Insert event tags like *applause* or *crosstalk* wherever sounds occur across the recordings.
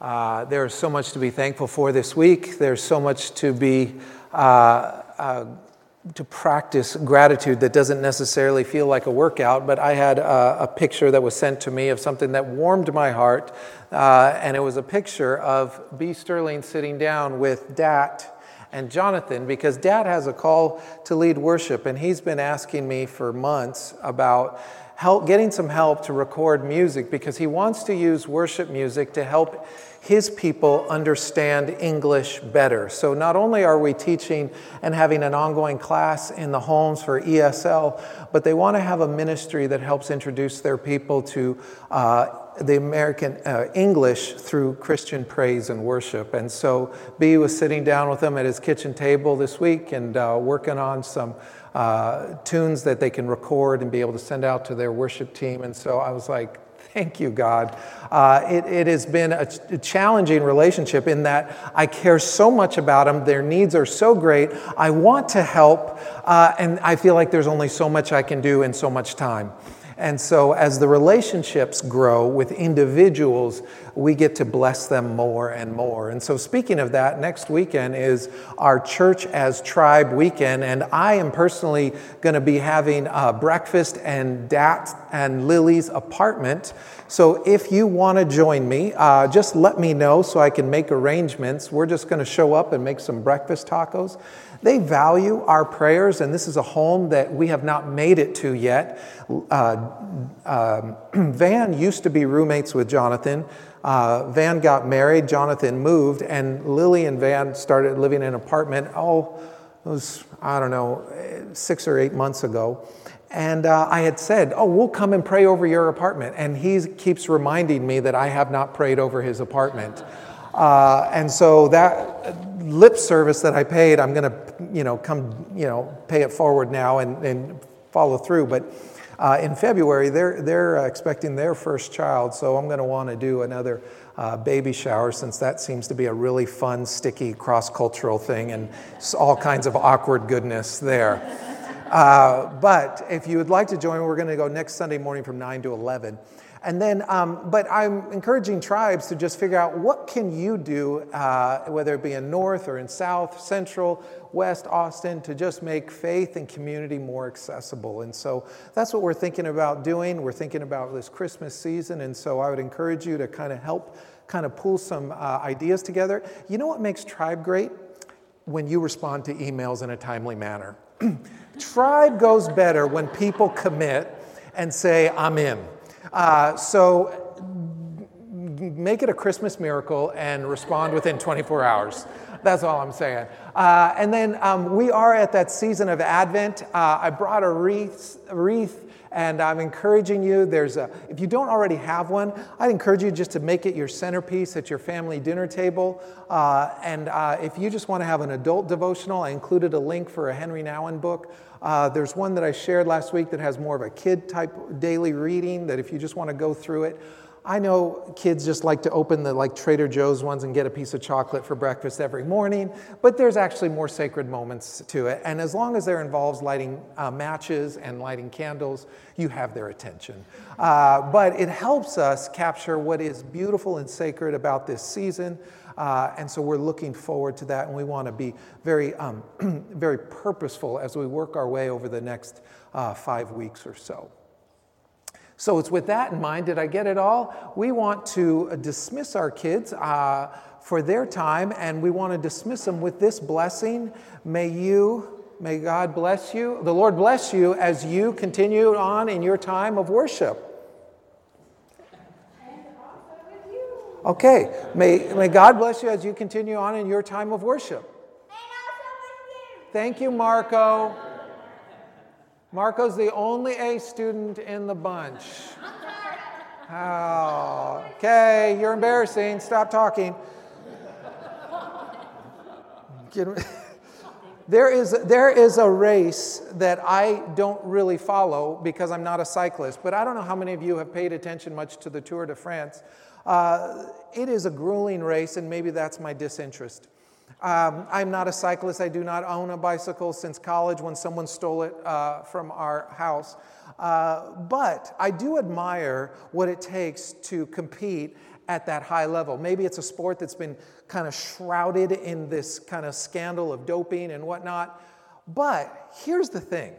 Uh, there's so much to be thankful for this week. There's so much to be uh, uh, to practice gratitude that doesn't necessarily feel like a workout. But I had a, a picture that was sent to me of something that warmed my heart, uh, and it was a picture of B. Sterling sitting down with Dat and Jonathan because Dat has a call to lead worship, and he's been asking me for months about help, getting some help to record music because he wants to use worship music to help his people understand English better. So, not only are we teaching and having an ongoing class in the homes for ESL, but they want to have a ministry that helps introduce their people to uh, the American uh, English through Christian praise and worship. And so, B was sitting down with them at his kitchen table this week and uh, working on some. Uh, tunes that they can record and be able to send out to their worship team. And so I was like, Thank you, God. Uh, it, it, has been a, a, challenging relationship in that I care so much about them. Their needs are so great. I want to help, uh, and I feel like there's only so much I can do in so much time. And so, as the relationships grow with individuals, we get to bless them more and more. And so, speaking of that, next weekend is our Church as Tribe weekend. And I am personally going to be having a breakfast and Dat and Lily's apartment. So, if you want to join me, uh, just let me know so I can make arrangements. We're just going to show up and make some breakfast tacos. They value our prayers, and this is a home that we have not made it to yet. Uh, uh, *clears throat* Van used to be roommates with Jonathan. Uh, Van got married, Jonathan moved, and Lily and Van started living in an apartment, oh, it was, I don't know, six or eight months ago. And uh, I had said, Oh, we'll come and pray over your apartment. And he keeps reminding me that I have not prayed over his apartment. Uh, and so that lip service that I paid, I'm going to, you know, come, you know, pay it forward now and, and follow through. But uh, in February, they're, they're expecting their first child, so I'm going to want to do another uh, baby shower since that seems to be a really fun, sticky, cross cultural thing and all kinds of awkward goodness there. Uh, but if you would like to join, we're going to go next Sunday morning from 9 to 11. And then, um, but I'm encouraging tribes to just figure out what can you do, uh, whether it be in North or in South, Central, West Austin, to just make faith and community more accessible. And so that's what we're thinking about doing. We're thinking about this Christmas season. And so I would encourage you to kind of help kind of pull some uh, ideas together. You know what makes Tribe great? When you respond to emails in a timely manner. *clears throat* Tribe goes better when people commit and say, I'm in. Uh, so make it a Christmas miracle and respond within 24 hours. That's all I'm saying. Uh, and then um, we are at that season of Advent. Uh, I brought a wreath, wreath, and I'm encouraging you. There's a, if you don't already have one, I'd encourage you just to make it your centerpiece at your family dinner table. Uh, and uh, if you just want to have an adult devotional, I included a link for a Henri Nouwen book. Uh, there's one that I shared last week that has more of a kid type daily reading that if you just want to go through it. I know kids just like to open the like Trader Joe's ones and get a piece of chocolate for breakfast every morning, but there's actually more sacred moments to it. And as long as there involves lighting uh, matches and lighting candles, you have their attention. Uh, but it helps us capture what is beautiful and sacred about this season. Uh, and so we're looking forward to that, and we want to be very, um, *clears throat* very purposeful as we work our way over the next uh, five weeks or so. So it's with that in mind. Did I get it all? We want to dismiss our kids uh, for their time, and we want to dismiss them with this blessing. May you, may God bless you, the Lord bless you as you continue on in your time of worship. Okay, may, may God bless you as you continue on in your time of worship. Thank you, Marco. Marco's the only A student in the bunch. Oh, okay, you're embarrassing. Stop talking. there is, there is a race that I don't really follow because I'm not a cyclist, but I don't know how many of you have paid attention much to the Tour de France. Uh, it is a grueling race, and maybe that's my disinterest. Um, I'm not a cyclist. I do not own a bicycle since college when someone stole it uh, from our house. Uh, but I do admire what it takes to compete at that high level. Maybe it's a sport that's been kind of shrouded in this kind of scandal of doping and whatnot. But here's the thing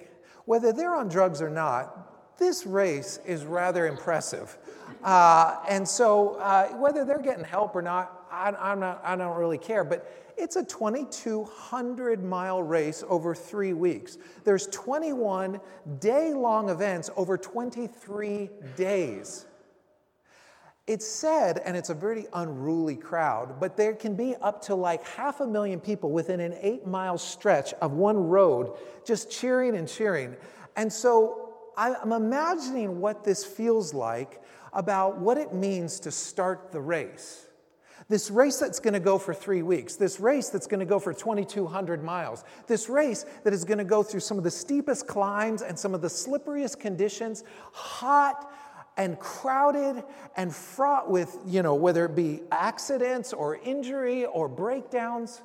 whether they're on drugs or not, this race is rather impressive. Uh, and so, uh, whether they're getting help or not, I, I'm not, I don't really care. But it's a 2,200 mile race over three weeks. There's 21 day long events over 23 days. It's said, and it's a very unruly crowd, but there can be up to like half a million people within an eight mile stretch of one road just cheering and cheering. And so I'm imagining what this feels like about what it means to start the race. This race that's going to go for three weeks, this race that's going to go for 2,200 miles, this race that is going to go through some of the steepest climbs and some of the slipperiest conditions, hot and crowded and fraught with, you know, whether it be accidents or injury or breakdowns,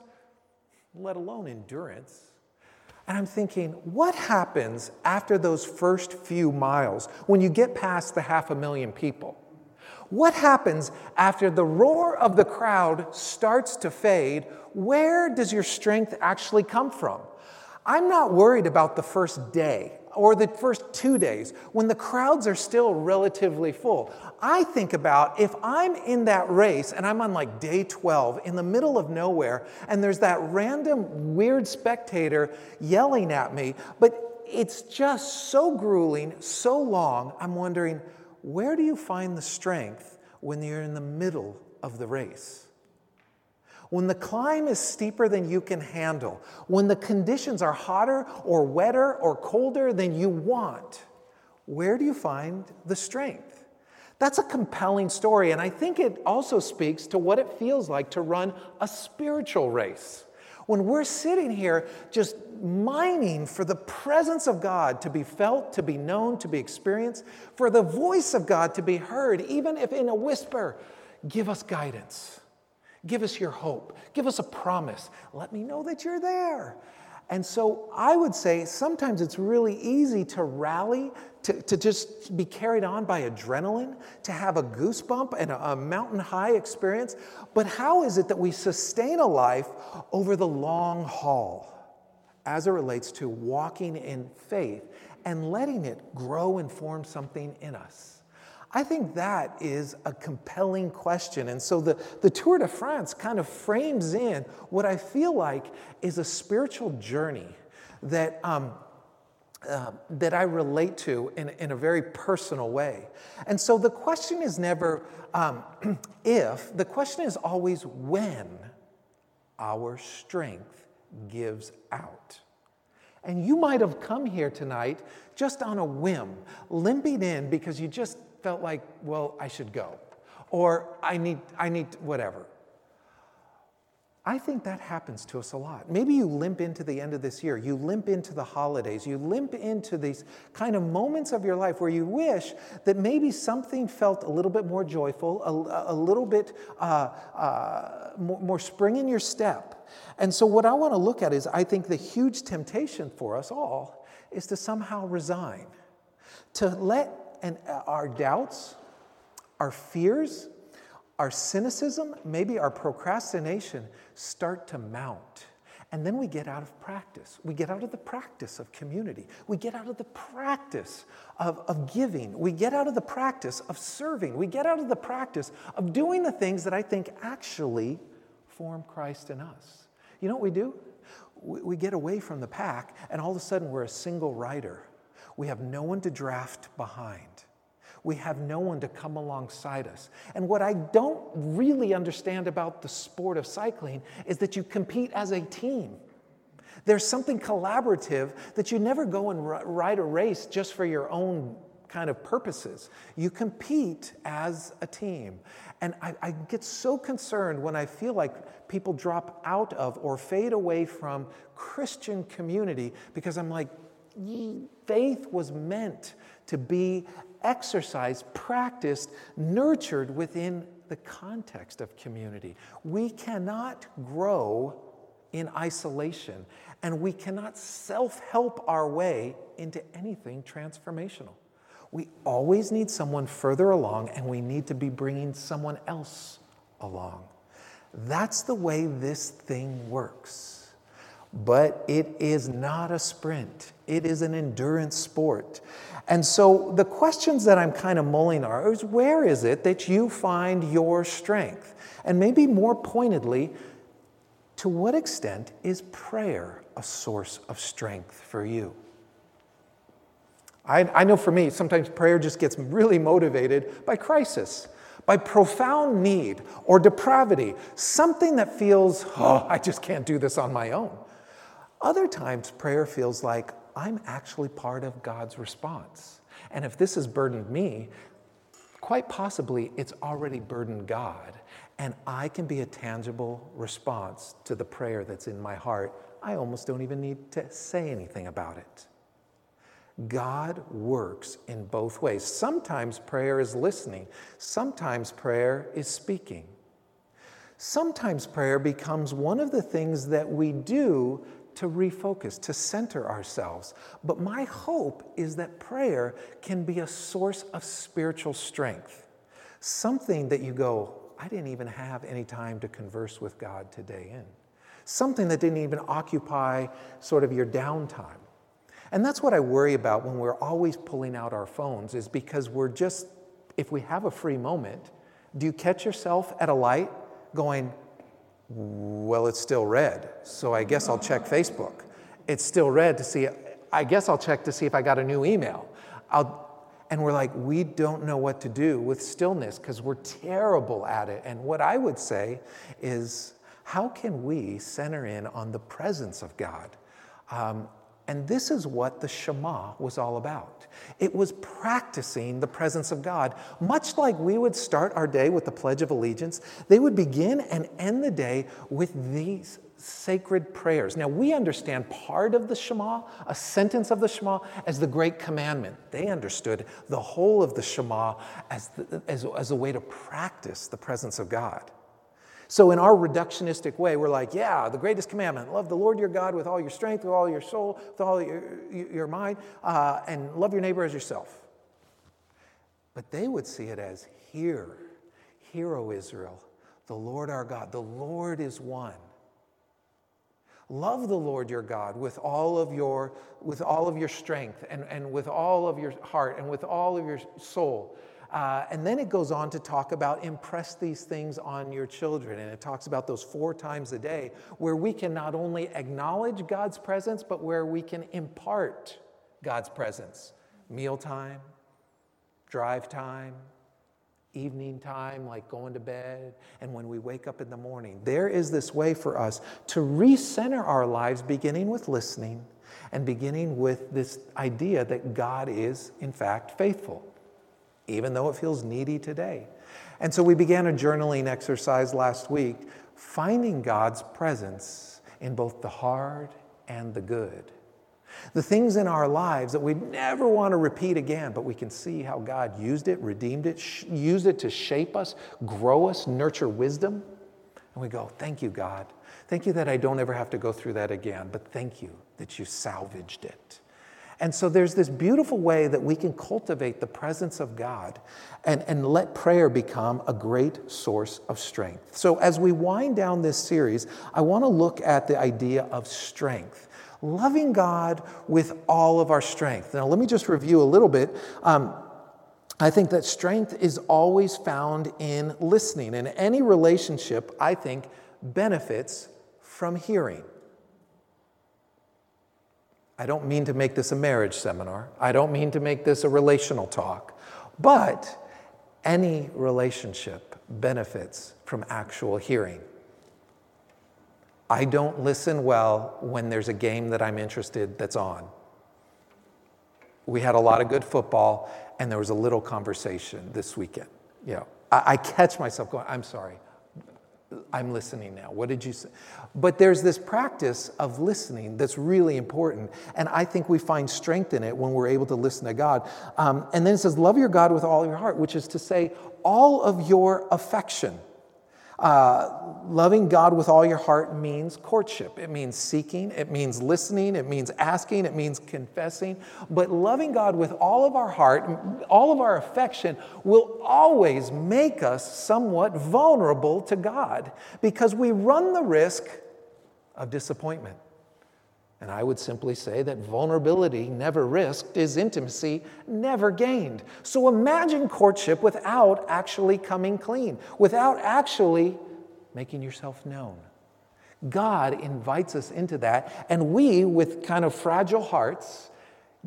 let alone endurance. And I'm thinking, what happens after those first few miles when you get past the half a million people? What happens after the roar of the crowd starts to fade? Where does your strength actually come from? I'm not worried about the first day or the first two days when the crowds are still relatively full. I think about if I'm in that race and I'm on like day 12 in the middle of nowhere and there's that random weird spectator yelling at me, but it's just so grueling, so long, I'm wondering, where do you find the strength when you're in the middle of the race? When the climb is steeper than you can handle, when the conditions are hotter or wetter or colder than you want, where do you find the strength? That's a compelling story, and I think it also speaks to what it feels like to run a spiritual race. When we're sitting here just mining for the presence of God to be felt, to be known, to be experienced, for the voice of God to be heard, even if in a whisper, give us guidance. Give us your hope. Give us a promise. Let me know that you're there. And so I would say sometimes it's really easy to rally, to, to just be carried on by adrenaline, to have a goosebump and a, a mountain high experience. But how is it that we sustain a life over the long haul as it relates to walking in faith and letting it grow and form something in us? I think that is a compelling question. And so the, the Tour de France kind of frames in what I feel like is a spiritual journey that, um, uh, that I relate to in, in a very personal way. And so the question is never um, *clears throat* if, the question is always when our strength gives out. And you might have come here tonight just on a whim, limping in because you just felt like, well, I should go, or I need, I need whatever. I think that happens to us a lot. Maybe you limp into the end of this year, you limp into the holidays, you limp into these kind of moments of your life where you wish that maybe something felt a little bit more joyful, a, a little bit uh, uh, more, more spring in your step. And so, what I want to look at is I think the huge temptation for us all is to somehow resign, to let and our doubts, our fears, our cynicism, maybe our procrastination start to mount. And then we get out of practice. We get out of the practice of community. We get out of the practice of, of giving. We get out of the practice of serving. We get out of the practice of doing the things that I think actually form Christ in us. You know what we do? We, we get away from the pack, and all of a sudden we're a single rider we have no one to draft behind. We have no one to come alongside us. And what I don't really understand about the sport of cycling is that you compete as a team. There's something collaborative that you never go and ride a race just for your own kind of purposes. You compete as a team. And I, I, get so concerned when I feel like people drop out of or fade away from Christian community because I'm like, faith was meant to be exercised, practiced, nurtured within the context of community. We cannot grow in isolation, and we cannot self help our way into anything transformational. We always need someone further along, and we need to be bringing someone else along. That's the way this thing works. But it is not a sprint, it is an endurance sport. And so the questions that I'm kind of mulling are is where is it that you find your strength? And maybe more pointedly, to what extent is prayer a source of strength for you? I, I know for me, sometimes prayer just gets really motivated by crisis, by profound need or depravity, something that feels, oh, I just can't do this on my own. Other times, prayer feels like I'm actually part of God's response. And if this has burdened me, quite possibly it's already burdened God. And I can be a tangible response to the prayer that's in my heart. I almost don't even need to say anything about it. God works in both ways. Sometimes prayer is listening, sometimes prayer is speaking. Sometimes prayer becomes one of the things that we do to refocus, to center ourselves. But my hope is that prayer can be a source of spiritual strength, something that you go, I didn't even have any time to converse with God today in, something that didn't even occupy sort of your downtime. And that's what I worry about when we're always pulling out our phones, is because we're just, if we have a free moment, do you catch yourself at a light going, well, it's still red, so I guess I'll check Facebook. It's still red to see, I guess I'll check to see if I got a new email. I'll, and we're like, we don't know what to do with stillness because we're terrible at it. And what I would say is, how can we center in on the presence of God? Um, and this is what the Shema was all about. It was practicing the presence of God. Much like we would start our day with the Pledge of Allegiance, they would begin and end the day with these sacred prayers. Now, we understand part of the Shema, a sentence of the Shema, as the great commandment. They understood the whole of the Shema as, the, as, as a way to practice the presence of God. So, in our reductionistic way, we're like, yeah, the greatest commandment love the Lord your God with all your strength, with all your soul, with all your, your mind, uh, and love your neighbor as yourself. But they would see it as, hear, hear, O Israel, the Lord our God, the Lord is one. Love the Lord your God with all of your, with all of your strength and, and with all of your heart and with all of your soul uh, and then it goes on to talk about impress these things on your children. And it talks about those four times a day where we can not only acknowledge God's presence, but where we can impart God's presence. Mealtime, drive time, evening time, like going to bed, and when we wake up in the morning. There is this way for us to recenter our lives, beginning with listening and beginning with this idea that God is, in fact, faithful even though it feels needy today. And so we began a journaling exercise last week, finding God's presence in both the hard and the good. The things in our lives that we never want to repeat again, but we can see how God used it, redeemed it, sh- used it to shape us, grow us, nurture wisdom. And we go, Thank you, God. Thank you that I don't ever have to go through that again, but thank you that you salvaged it. And so there's this beautiful way that we can cultivate the presence of God and, and let prayer become a great source of strength. So as we wind down this series, I want to look at the idea of strength. Loving God with all of our strength. Now, let me just review a little bit. Um, I think that strength is always found in listening, and any relationship, I think, benefits from hearing. I don't mean to make this a marriage seminar. I don't mean to make this a relational talk. But any relationship benefits from actual hearing. I don't listen well when there's a game that I'm interested that's on. We had a lot of good football, and there was a little conversation this weekend. You know, I, I catch myself going, I'm sorry, I'm listening now. What did you say? But there's this practice of listening that's really important. And I think we find strength in it when we're able to listen to God. Um, and then it says, Love your God with all your heart, which is to say, all of your affection. Uh, loving God with all your heart means courtship. It means seeking, it means listening, it means asking, it means confessing. But loving God with all of our heart, all of our affection, will always make us somewhat vulnerable to God because we run the risk of disappointment. And I would simply say that vulnerability never risked is intimacy never gained. So imagine courtship without actually coming clean, without actually making yourself known. God invites us into that, and we, with kind of fragile hearts,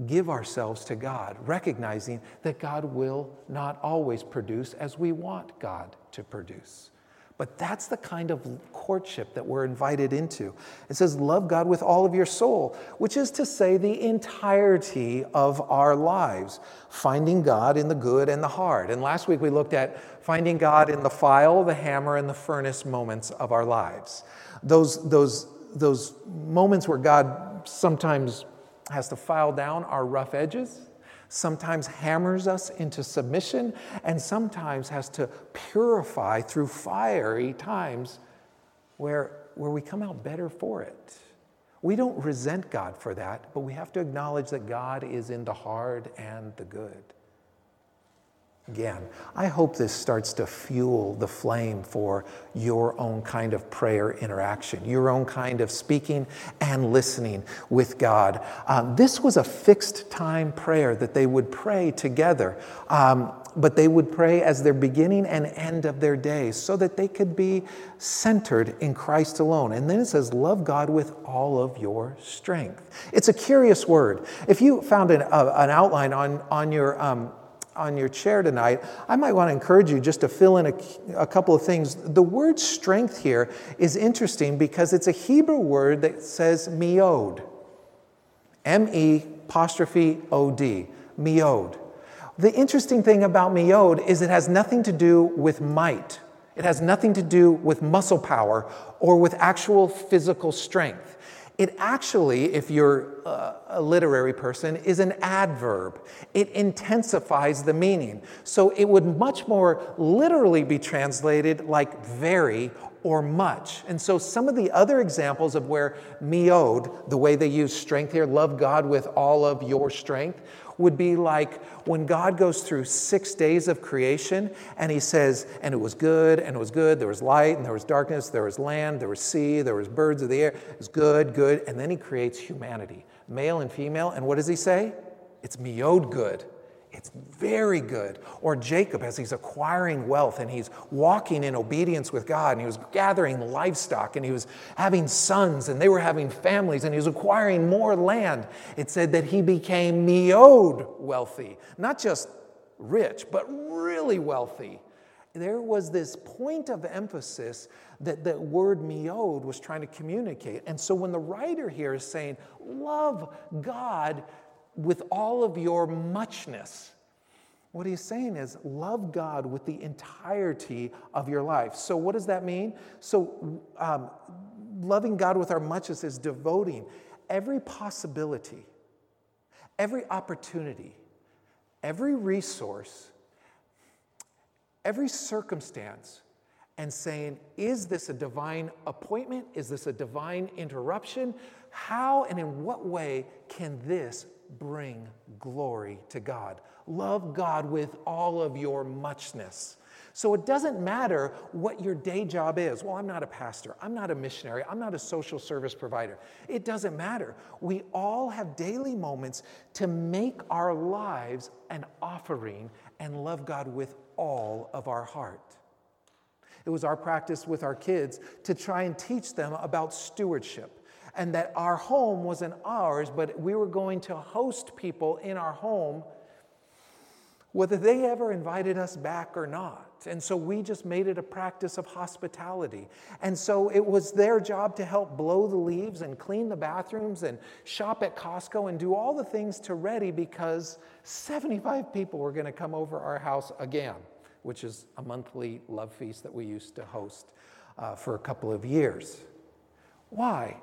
give ourselves to God, recognizing that God will not always produce as we want God to produce. But that's the kind of courtship that we're invited into. It says, Love God with all of your soul, which is to say, the entirety of our lives, finding God in the good and the hard. And last week we looked at finding God in the file, the hammer, and the furnace moments of our lives. Those, those, those moments where God sometimes has to file down our rough edges sometimes hammers us into submission, and sometimes has to purify through fiery times where, where we come out better for it. We don't resent God for that, but we have to acknowledge that God is in the hard and the good. Again, I hope this starts to fuel the flame for your own kind of prayer interaction, your own kind of speaking and listening with God. Um, this was a fixed time prayer that they would pray together, um, but they would pray as their beginning and end of their days so that they could be centered in Christ alone. And then it says, Love God with all of your strength. It's a curious word. If you found an, uh, an outline on, on your um, on your chair tonight, I might want to encourage you just to fill in a, a couple of things. The word strength here is interesting because it's a Hebrew word that says meod. M E apostrophe O D, meod. The interesting thing about meod is it has nothing to do with might. It has nothing to do with muscle power or with actual physical strength. It actually, if you're uh, a literary person, is an adverb. It intensifies the meaning. So it would much more literally be translated like very or much. And so some of the other examples of where meod, the way they use strength here, love God with all of your strength, would be like when God goes through six days of creation and he says, and it was good, and it was good, there was light, and there was darkness, there was land, there was sea, there was birds of the air, it was good, good, and then he creates humanity, male and female, and what does he say? It's meod good. It's very good. Or Jacob, as he's acquiring wealth and he's walking in obedience with God, and he was gathering livestock and he was having sons and they were having families and he was acquiring more land. It said that he became meod wealthy, not just rich, but really wealthy. There was this point of emphasis that the word meod was trying to communicate. And so when the writer here is saying, Love God with all of your muchness. What he's saying is love God with the entirety of your life. So, what does that mean? So, um, loving God with our muchness is devoting every possibility, every opportunity, every resource, every circumstance, and saying, Is this a divine appointment? Is this a divine interruption? How and in what way can this bring glory to God. Love God with all of your muchness. So it doesn't matter what your day job is. Well, I'm not a pastor. I'm not a missionary. I'm not a social service provider. It doesn't matter. We all have daily moments to make our lives an offering and love God with all of our heart. It was our practice with our kids to try and teach them about stewardship and that our home wasn't ours, but we were going to host people in our home, whether they ever invited us back or not. And so we just made it a practice of hospitality. And so it was their job to help blow the leaves and clean the bathrooms and shop at Costco and do all the things to ready because 75 people were going to come over our house again, which is a monthly love feast that we used to host uh, for a couple of years. Why?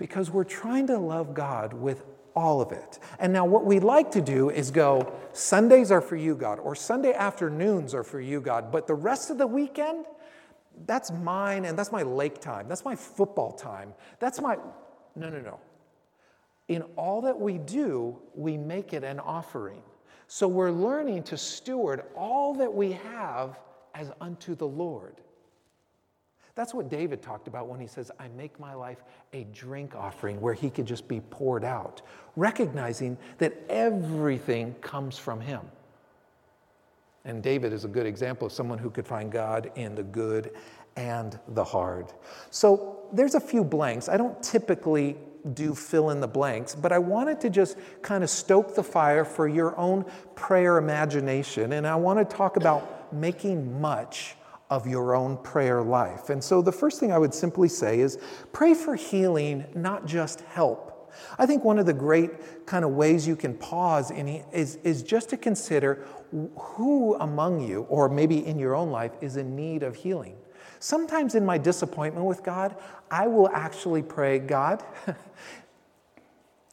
Because we're trying to love God with all of it. And now, what we like to do is go, Sundays are for you, God, or Sunday afternoons are for you, God, but the rest of the weekend, that's mine and that's my lake time. That's my football time. That's my. No, no, no. In all that we do, we make it an offering. So we're learning to steward all that we have as unto the Lord. That's what David talked about when he says, I make my life a drink offering where he could just be poured out, recognizing that everything comes from him. And David is a good example of someone who could find God in the good and the hard. So there's a few blanks. I don't typically do fill in the blanks, but I wanted to just kind of stoke the fire for your own prayer imagination. And I want to talk about making much of your own prayer life. And so the first thing I would simply say is pray for healing, not just help. I think one of the great kind of ways you can pause is, is just to consider who among you, or maybe in your own life, is in need of healing. Sometimes in my disappointment with God, I will actually pray, God, *laughs*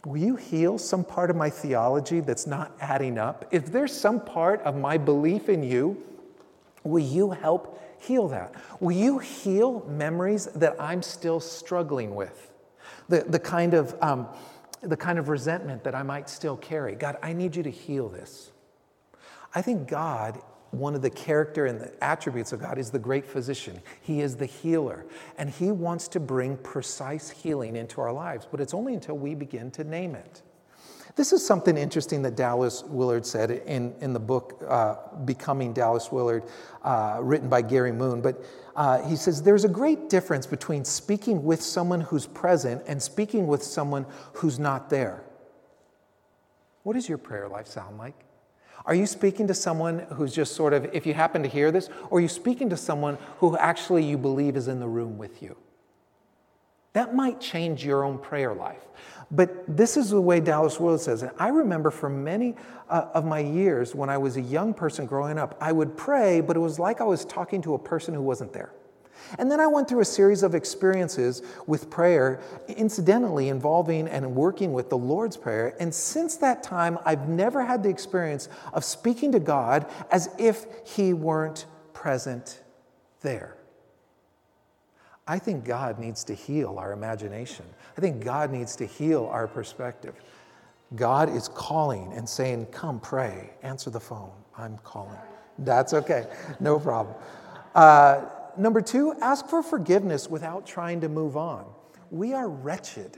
will you heal some part of my theology that's not adding up? If there's some part of my belief in you, will you help heal that? Will you heal memories that I'm still struggling with? The, the, kind of, um, the kind of resentment that I might still carry. God, I need you to heal this. I think God, one of the character and the attributes of God is the great physician. He is the healer, and He wants to bring precise healing into our lives, but it's only until we begin to name it. This is something interesting that Dallas Willard said in, in the book uh, Becoming Dallas Willard, uh, written by Gary Moon. But uh, he says there's a great difference between speaking with someone who's present and speaking with someone who's not there. What does your prayer life sound like? Are you speaking to someone who's just sort of, if you happen to hear this, or are you speaking to someone who actually you believe is in the room with you? That might change your own prayer life. But this is the way Dallas Willard says it. I remember for many uh, of my years when I was a young person growing up, I would pray, but it was like I was talking to a person who wasn't there. And then I went through a series of experiences with prayer, incidentally involving and working with the Lord's Prayer. And since that time, I've never had the experience of speaking to God as if He weren't present there. I think God needs to heal our imagination. I think God needs to heal our perspective. God is calling and saying, Come pray, answer the phone. I'm calling. That's okay, no problem. Uh, number two, ask for forgiveness without trying to move on. We are wretched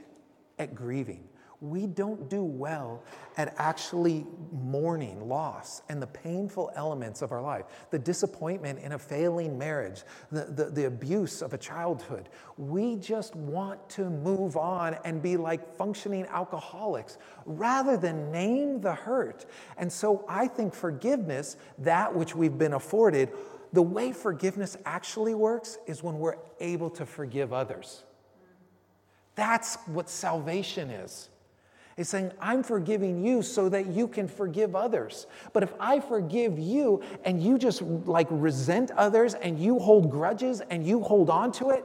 at grieving we don't do well at actually mourning loss and the painful elements of our life the disappointment in a failing marriage, the, the, the, abuse of a childhood. We just want to move on and be like functioning alcoholics rather than name the hurt. And so I think forgiveness, that which we've been afforded, the way forgiveness actually works is when we're able to forgive others. That's what salvation is. He's saying, I'm forgiving you so that you can forgive others. But if I forgive you and you just like resent others and you hold grudges and you hold on to it,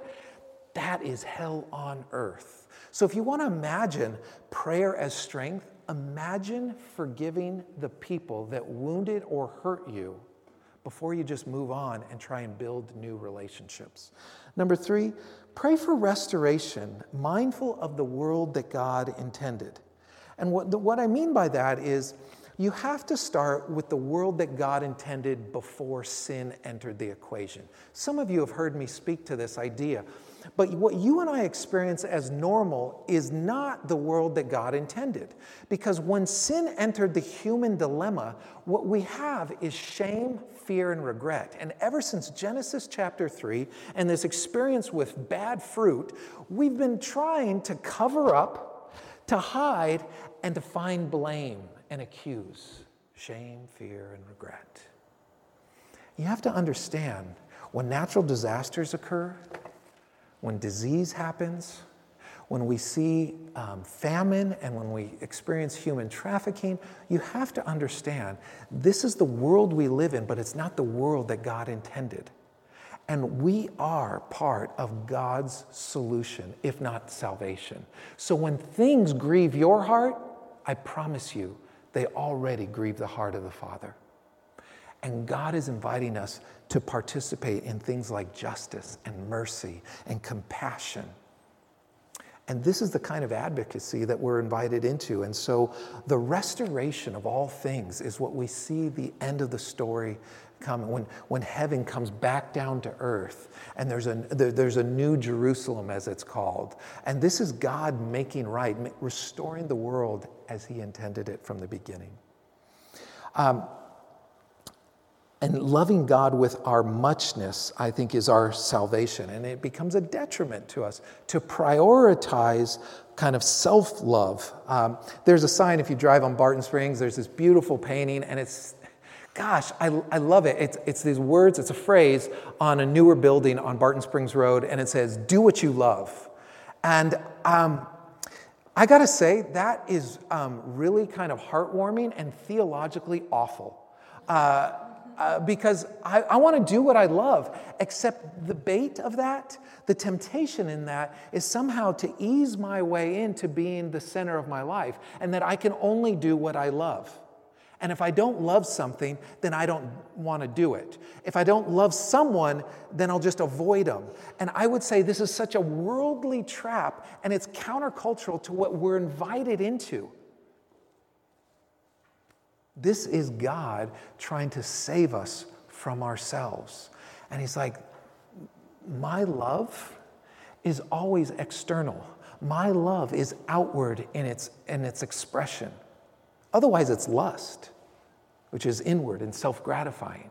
that is hell on earth. So if you want to imagine prayer as strength, imagine forgiving the people that wounded or hurt you before you just move on and try and build new relationships. Number three, pray for restoration, mindful of the world that God intended. And what, the, what I mean by that is you have to start with the world that God intended before sin entered the equation. Some of you have heard me speak to this idea. But what you and I experience as normal is not the world that God intended. Because when sin entered the human dilemma, what we have is shame, fear, and regret. And ever since Genesis chapter 3 and this experience with bad fruit, we've been trying to cover up to hide and to find blame and accuse, shame, fear, and regret. You have to understand when natural disasters occur, when disease happens, when we see um, famine and when we experience human trafficking, you have to understand this is the world we live in, but it's not the world that God intended. And we are part of God's solution, if not salvation. So when things grieve your heart, I promise you, they already grieve the heart of the Father. And God is inviting us to participate in things like justice and mercy and compassion. And this is the kind of advocacy that we're invited into. And so the restoration of all things is what we see the end of the story when, when heaven comes back down to earth and there's a, there, there's a new Jerusalem, as it's called. And this is God making right, restoring the world as He intended it from the beginning. Um, and loving God with our muchness, I think, is our salvation. And it becomes a detriment to us to prioritize kind of self love. Um, there's a sign if you drive on Barton Springs, there's this beautiful painting, and it's, gosh, I, I love it. It's, it's these words, it's a phrase on a newer building on Barton Springs Road, and it says, Do what you love. And um, I gotta say, that is um, really kind of heartwarming and theologically awful. Uh, uh, because I, I want to do what I love, except the bait of that, the temptation in that, is somehow to ease my way into being the center of my life, and that I can only do what I love. And if I don't love something, then I don't want to do it. If I don't love someone, then I'll just avoid them. And I would say this is such a worldly trap, and it's countercultural to what we're invited into. This is God trying to save us from ourselves. And He's like, My love is always external. My love is outward in its, in its expression. Otherwise, it's lust, which is inward and self gratifying.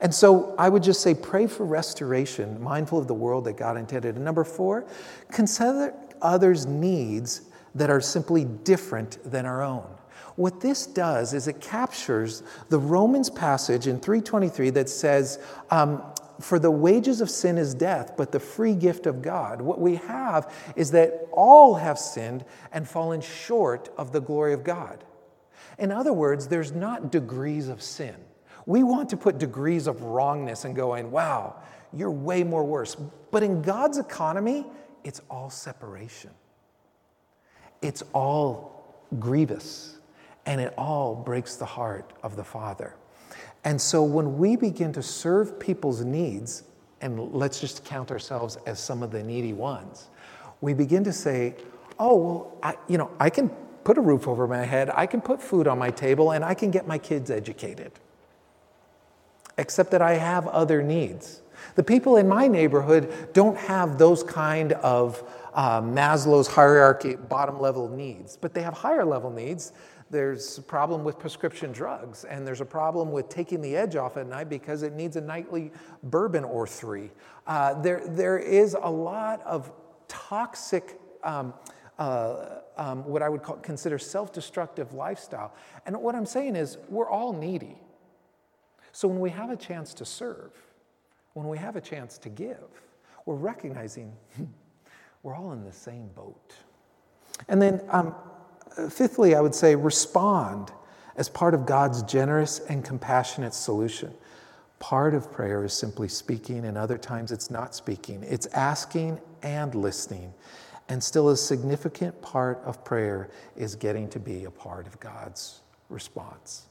And so I would just say, pray for restoration, mindful of the world that God intended. And number four, consider others' needs that are simply different than our own. What this does is it captures the Romans passage in 323 that says, um, For the wages of sin is death, but the free gift of God. What we have is that all have sinned and fallen short of the glory of God. In other words, there's not degrees of sin. We want to put degrees of wrongness and going, wow, you're way more worse. But in God's economy, it's all separation. It's all grievous and it all breaks the heart of the Father. And so when we begin to serve people's needs, and let's just count ourselves as some of the needy ones, we begin to say, oh, well, I, you know, I can put a roof over my head, I can put food on my table, and I can get my kids educated. Except that I have other needs. The people in my neighborhood don't have those kind of uh, Maslow's hierarchy, bottom level needs, but they have higher level needs there's a problem with prescription drugs, and there's a problem with taking the edge off at night because it needs a nightly bourbon or three. Uh, there, there is a lot of toxic, um, uh, um, what I would call, consider self destructive lifestyle. And what I'm saying is, we're all needy. So when we have a chance to serve, when we have a chance to give, we're recognizing we're all in the same boat. And then um, Fifthly, I would say respond as part of God's generous and compassionate solution. Part of prayer is simply speaking, and other times it's not speaking. It's asking and listening. And still, a significant part of prayer is getting to be a part of God's response.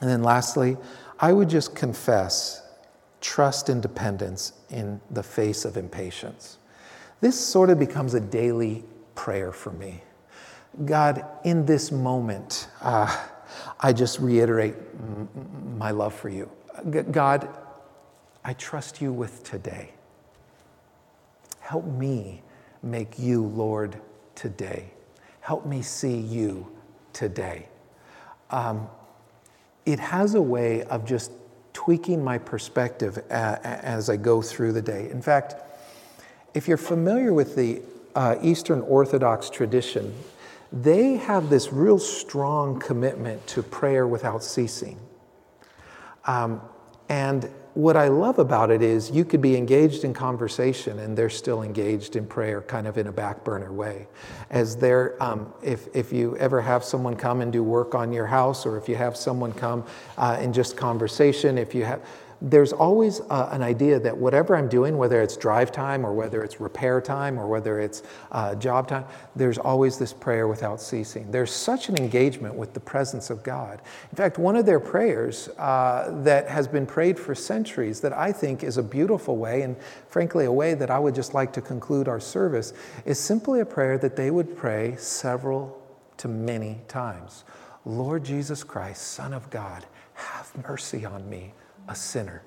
And then, lastly, I would just confess trust and dependence in the face of impatience. This sort of becomes a daily prayer for me. God, in this moment, uh, I just reiterate m- my love for you. God, I trust you with today. Help me make you Lord today. Help me see you today. Um, it has a way of just tweaking my perspective as I go through the day. In fact, if you're familiar with the uh, Eastern Orthodox tradition, they have this real strong commitment to prayer without ceasing. Um, and what I love about it is you could be engaged in conversation and they're still engaged in prayer, kind of in a back burner way. As they're, um, if, if you ever have someone come and do work on your house, or if you have someone come uh, in just conversation, if you have, there's always uh, an idea that whatever I'm doing, whether it's drive time or whether it's repair time or whether it's uh, job time, there's always this prayer without ceasing. There's such an engagement with the presence of God. In fact, one of their prayers uh, that has been prayed for centuries that I think is a beautiful way, and frankly, a way that I would just like to conclude our service, is simply a prayer that they would pray several to many times. Lord Jesus Christ, Son of God, have mercy on me, a sinner.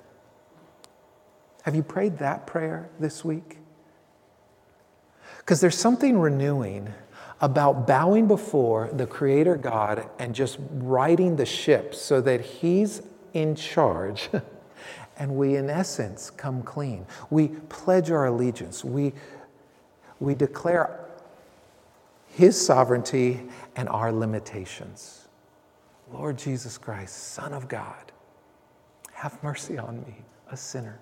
Have you prayed that prayer this week? Because there's something renewing about bowing before the Creator God and just riding the ship so that He's in charge. *laughs* and we, in essence, come clean. We pledge our allegiance. We, we declare His sovereignty and our limitations. Lord Jesus Christ, Son of God, have mercy on me, a sinner.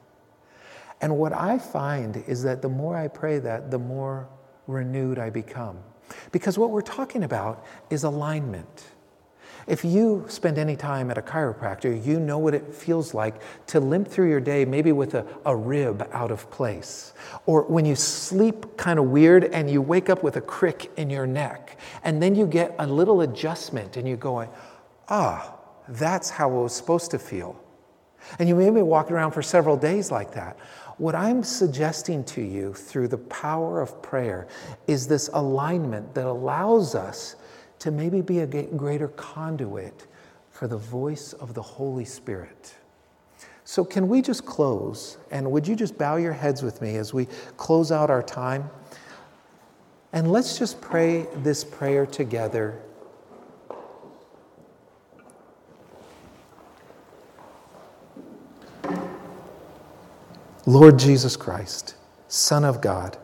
And what I find is that the more I pray that, the more renewed I become. Because what we're talking about is alignment. If you spend any time at a chiropractor, you know what it feels like to limp through your day, maybe with a, a rib out of place. Or when you sleep kind of weird and you wake up with a crick in your neck. And then you get a little adjustment and you go, ah, that's how it was supposed to feel. And you may be walking around for several days like that. What I'm suggesting to you through the power of prayer is this alignment that allows us to maybe be a greater conduit for the voice of the Holy Spirit. So, can we just close? And would you just bow your heads with me as we close out our time? And let's just pray this prayer together Lord Jesus Christ, Son of God,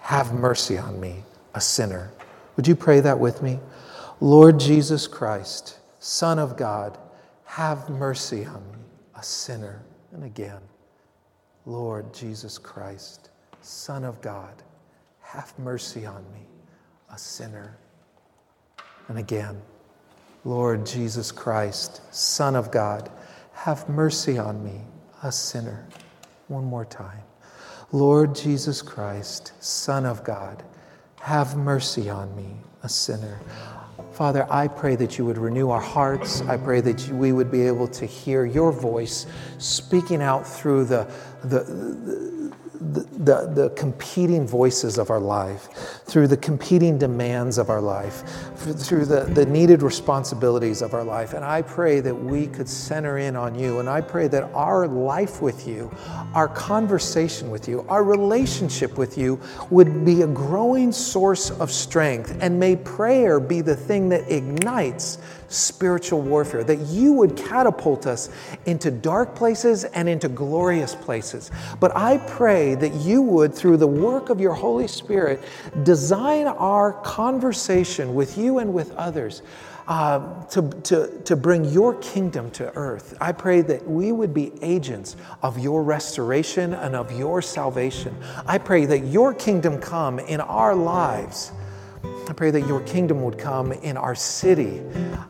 have mercy on me, a sinner. Would you pray that with me? Lord Jesus Christ, Son of God, have mercy on me, a sinner. And again, Lord Jesus Christ, Son of God, have mercy on me, a sinner. And again, Lord Jesus Christ, Son of God, have mercy on me, a sinner one more time. Lord Jesus Christ, Son of God, have mercy on me, a sinner. Father, I pray that you would renew our hearts. I pray that we would be able to hear your voice speaking out through the, the, the the, the, the, competing voices of our life, through the competing demands of our life, through the, the needed responsibilities of our life. And I pray that we could center in on you. And I pray that our life with you, our conversation with you, our relationship with you would be a growing source of strength. And may prayer be the thing that ignites spiritual warfare, that you would catapult us into dark places and into glorious places. But I pray that you would, through the work of your Holy Spirit, design our conversation with you and with others. Uh, to, to, to bring your kingdom to earth. I pray that we would be agents of your restoration and of your salvation. I pray that your kingdom come in our lives I pray that your kingdom would come in our city.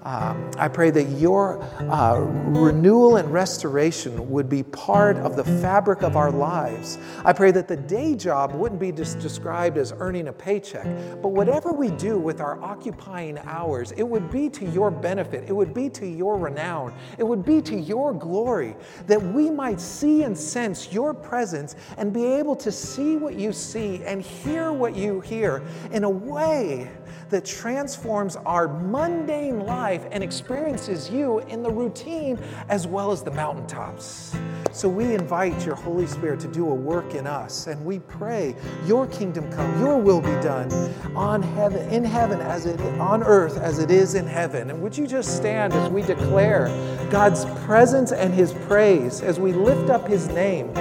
Um, I pray that your uh, renewal and restoration would be part of the fabric of our lives. I pray that the day job wouldn't be just described as earning a paycheck, but whatever we do with our occupying hours, it would be to your benefit, it would be to your renown, it would be to your glory, that we might see and sense your presence and be able to see what you see and hear what you hear in a way that transforms our mundane life and experiences you in the routine as well as the mountaintops. So we invite your Holy Spirit to do a work in us, and we pray your kingdom come, your will be done on heaven, in heaven as it on earth as it is in heaven. And would you just stand as we declare God's presence and his praise as we lift up his name?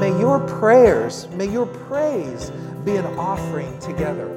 May your prayers, may your praise be an offering together.